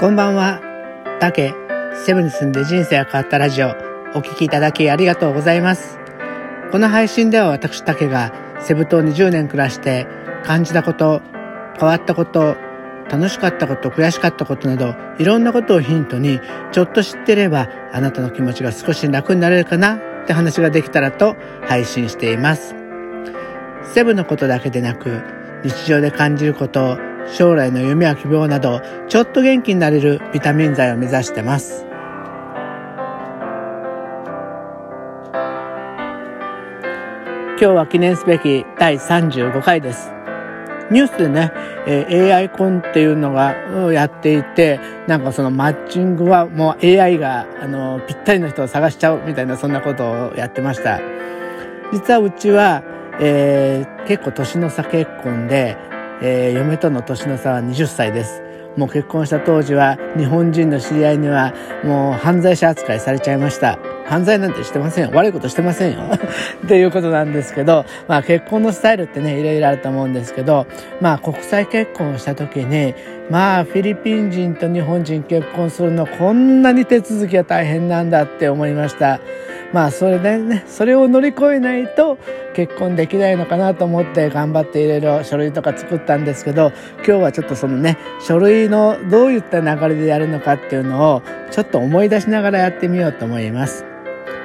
こんばんは。タケ、セブンに住んで人生が変わったラジオ、お聞きいただきありがとうございます。この配信では私タケがセブ島に10年暮らして感じたこと、変わったこと、楽しかったこと、悔しかったことなど、いろんなことをヒントに、ちょっと知ってれば、あなたの気持ちが少し楽になれるかなって話ができたらと配信しています。セブのことだけでなく、日常で感じること、将来の夢や希望など、ちょっと元気になれるビタミン剤を目指してます。今日は記念すべき第35回です。ニュースでね、え、AI コンっていうのがやっていて、なんかそのマッチングはもう AI が、あの、ぴったりの人を探しちゃうみたいなそんなことをやってました。実はうちは、えー、結構年の差結婚で、えー、嫁との年の差は20歳です。もう結婚した当時は日本人の知り合いにはもう犯罪者扱いされちゃいました。犯罪なんてしてませんよ。悪いことしてませんよ。っていうことなんですけど、まあ結婚のスタイルってね、いろいろあると思うんですけど、まあ国際結婚をした時に、まあフィリピン人と日本人結婚するのこんなに手続きが大変なんだって思いました。まあそれでね、それを乗り越えないと結婚できないのかなと思って頑張っていろいろ書類とか作ったんですけど、今日はちょっとそのね、書類のどういった流れでやるのかっていうのをちょっと思い出しながらやってみようと思います。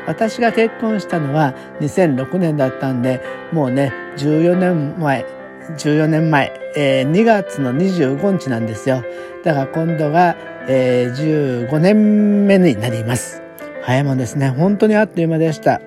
私が結婚したのは2006年だったんで、もうね、14年前、14年前、えー、2月の25日なんですよ。だから今度が、えー、15年目になります。早いもんですね。本当にあっという間でした。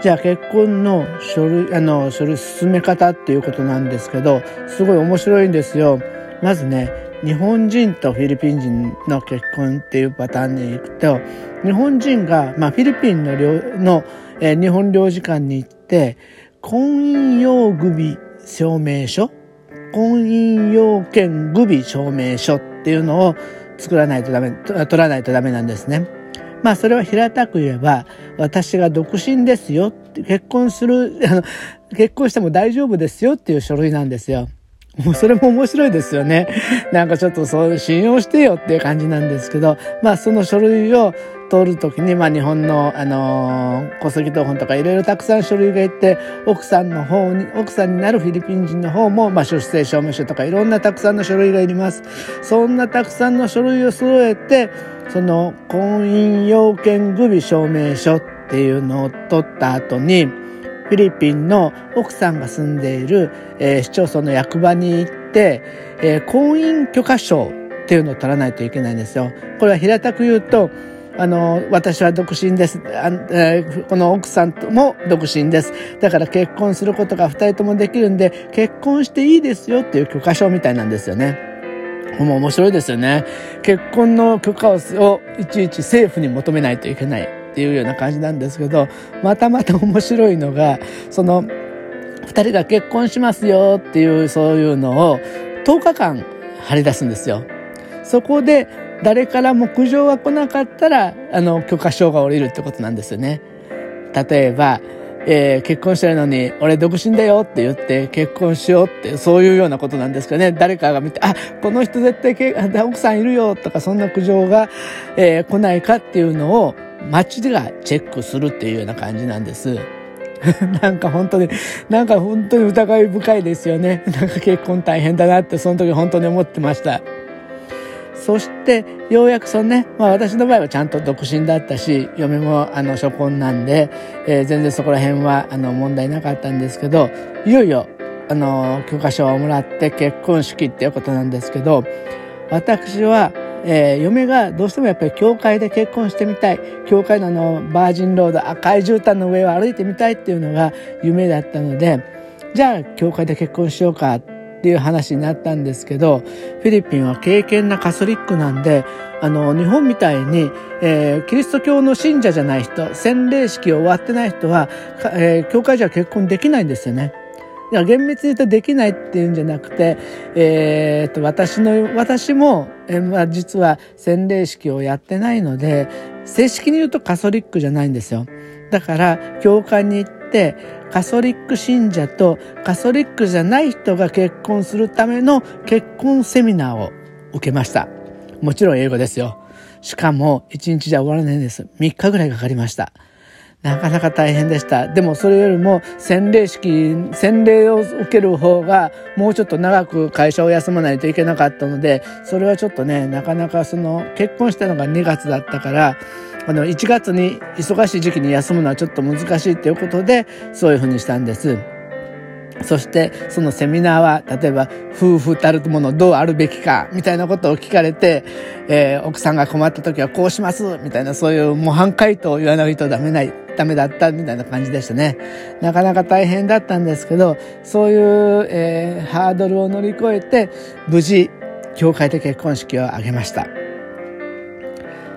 じゃあ結婚の書類、あの、書類進め方っていうことなんですけど、すごい面白いんですよ。まずね、日本人とフィリピン人の結婚っていうパターンに行くと、日本人が、まあ、フィリピンのの、えー、日本領事館に行って、婚姻用具備証明書？婚姻要件具備証明書っていうのを作らないとダメ、取らないとダメなんですね。まあそれは平たく言えば、私が独身ですよ、結婚する、あの、結婚しても大丈夫ですよっていう書類なんですよ。もうそれも面白いですよね。なんかちょっとそう信用してよっていう感じなんですけど、まあその書類を通るときに、まあ日本の、あのー、戸籍謄本とかいろいろたくさん書類がいって、奥さんの方に、奥さんになるフィリピン人の方も、まあ出生証明書とかいろんなたくさんの書類がいります。そんなたくさんの書類を揃えて、その婚姻要件具備証明書っていうのを取った後に、フィリピンの奥さんが住んでいる、えー、市町村の役場に行って、えー、婚姻許可証っていうのを取らないといけないんですよ。これは平たく言うと、あの、私は独身です。あえー、この奥さんとも独身です。だから結婚することが二人ともできるんで、結婚していいですよっていう許可証みたいなんですよね。もう面白いですよね。結婚の許可をいちいち政府に求めないといけない。っていうような感じなんですけど、またまた面白いのが、その、二人が結婚しますよっていう、そういうのを10日間張り出すんですよ。そこで誰からも苦情が来なかったら、あの、許可証が下りるってことなんですよね。例えば、えー、結婚してるのに、俺独身だよって言って結婚しようって、そういうようなことなんですかね。誰かが見て、あ、この人絶対奥さんいるよとか、そんな苦情が、えー、来ないかっていうのを、街がチェックするっていうような感じなんです。なんか本当に、なんか本当に疑い深いですよね。なんか結婚大変だなってその時本当に思ってました。そして、ようやくそのね、まあ私の場合はちゃんと独身だったし、嫁もあの初婚なんで、えー、全然そこら辺はあの問題なかったんですけど、いよいよ、あの、許可証をもらって結婚式っていうことなんですけど、私はえー、嫁がどうしてもやっぱり教会で結婚してみたい。教会のあのバージンロード赤い絨毯の上を歩いてみたいっていうのが夢だったのでじゃあ教会で結婚しようかってっていう話になったんですけどフィリピンは敬虔なカソリックなんであの日本みたいに、えー、キリスト教の信者じゃない人洗礼式を終わってない人は、えー、教会じゃ結婚できないんですよね。いや、厳密に言うとできないっていうんじゃなくて、えー、っと、私の、私も、えまあ、実は洗礼式をやってないので、正式に言うとカソリックじゃないんですよ。だから、教会に行ってて、カソリック信者とカソリックじゃない人が結婚するための結婚セミナーを受けました。もちろん英語ですよ。しかも1日じゃ終わらないんです。3日ぐらいかかりました。なかなか大変でした。でもそれよりも洗礼式、洗礼を受ける方がもうちょっと長く会社を休まないといけなかったので、それはちょっとね、なかなかその結婚したのが2月だったから、あの1月に忙しい時期に休むのはちょっと難しいということで、そういうふうにしたんです。そしてそのセミナーは例えば夫婦たるものどうあるべきかみたいなことを聞かれて、えー、奥さんが困った時はこうしますみたいなそういう模範回答を言わないとダメない、ダメだったみたいな感じでしたね。なかなか大変だったんですけど、そういう、えー、ハードルを乗り越えて無事教会で結婚式を挙げました。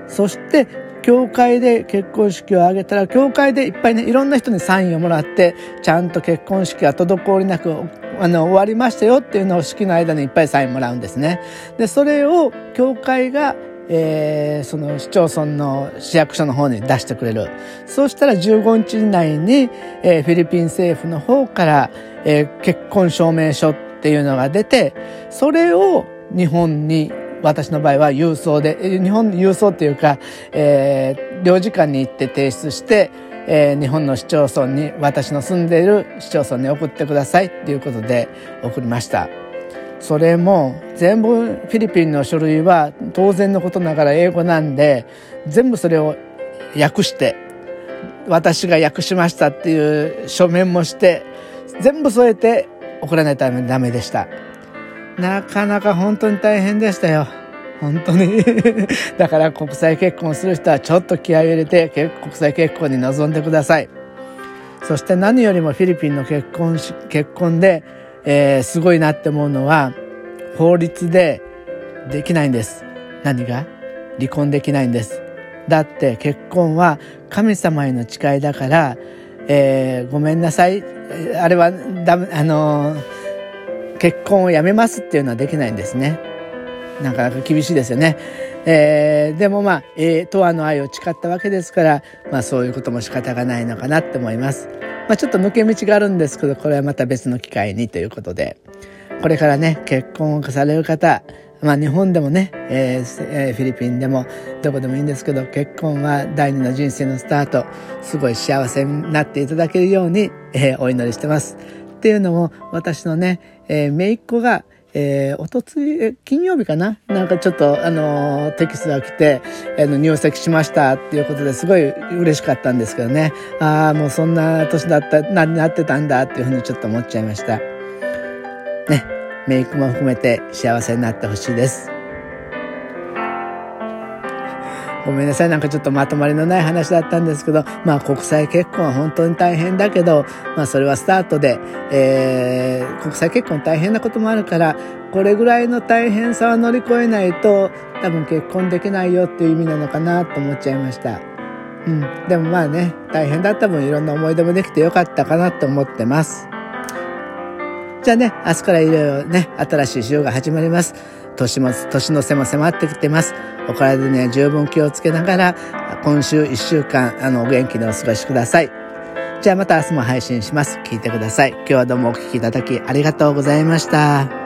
そして教会で結婚式を挙げたら、教会でいっぱいね、いろんな人にサインをもらって、ちゃんと結婚式が滞りなく、あの、終わりましたよっていうのを式の間にいっぱいサインもらうんですね。で、それを教会が、えー、その市町村の市役所の方に出してくれる。そうしたら15日以内に、えー、フィリピン政府の方から、えー、結婚証明書っていうのが出て、それを日本に私の場合は郵送で、日本郵送っていうか、えー、領事館に行って提出して、えー、日本の市町村に、私の住んでいる市町村に送ってくださいっていうことで送りました。それも全部フィリピンの書類は当然のことながら英語なんで、全部それを訳して、私が訳しましたっていう書面もして、全部添えて送らないとダメでした。なかなか本当に大変でしたよ。本当に だから国際結婚する人はちょっと気合を入れて国際結婚に臨んでください。そして何よりもフィリピンの結婚し、結婚で、えー、すごいなって思うのは、法律でできないんです。何が？離婚できないんです。だって結婚は神様への誓いだから、えー、ごめんなさい。あれはダメ、あのー結婚をやめますっていうのはできないんですね。なかなか厳しいですよね。えー、でもまあ、えー、とわの愛を誓ったわけですから、まあそういうことも仕方がないのかなって思います。まあちょっと抜け道があるんですけど、これはまた別の機会にということで、これからね、結婚をされる方、まあ日本でもね、えーえー、フィリピンでもどこでもいいんですけど、結婚は第二の人生のスタート、すごい幸せになっていただけるように、えー、お祈りしてます。っていうのも、私のね、えー、姪っ子が、えー、おとつい、金曜日かな？なんかちょっと、あのー、テキストが来て、あの、入籍しましたっていうことですごい嬉しかったんですけどね。ああ、もうそんな年だった、な、なってたんだっていうふうにちょっと思っちゃいました。ね、メイクも含めて幸せになってほしいです。ごめんなさい。なんかちょっとまとまりのない話だったんですけど、まあ国際結婚は本当に大変だけど、まあそれはスタートで、えー、国際結婚大変なこともあるから、これぐらいの大変さを乗り越えないと、多分結婚できないよっていう意味なのかなと思っちゃいました。うん。でもまあね、大変だった分いろんな思い出もできてよかったかなと思ってます。じゃあね、明日からいろいろね、新しい週が始まります。年も、年の瀬も迫ってきてます。お体には十分気をつけながら、今週1週間、あの、お元気にお過ごしください。じゃあまた明日も配信します。聞いてください。今日はどうもお聴きいただきありがとうございました。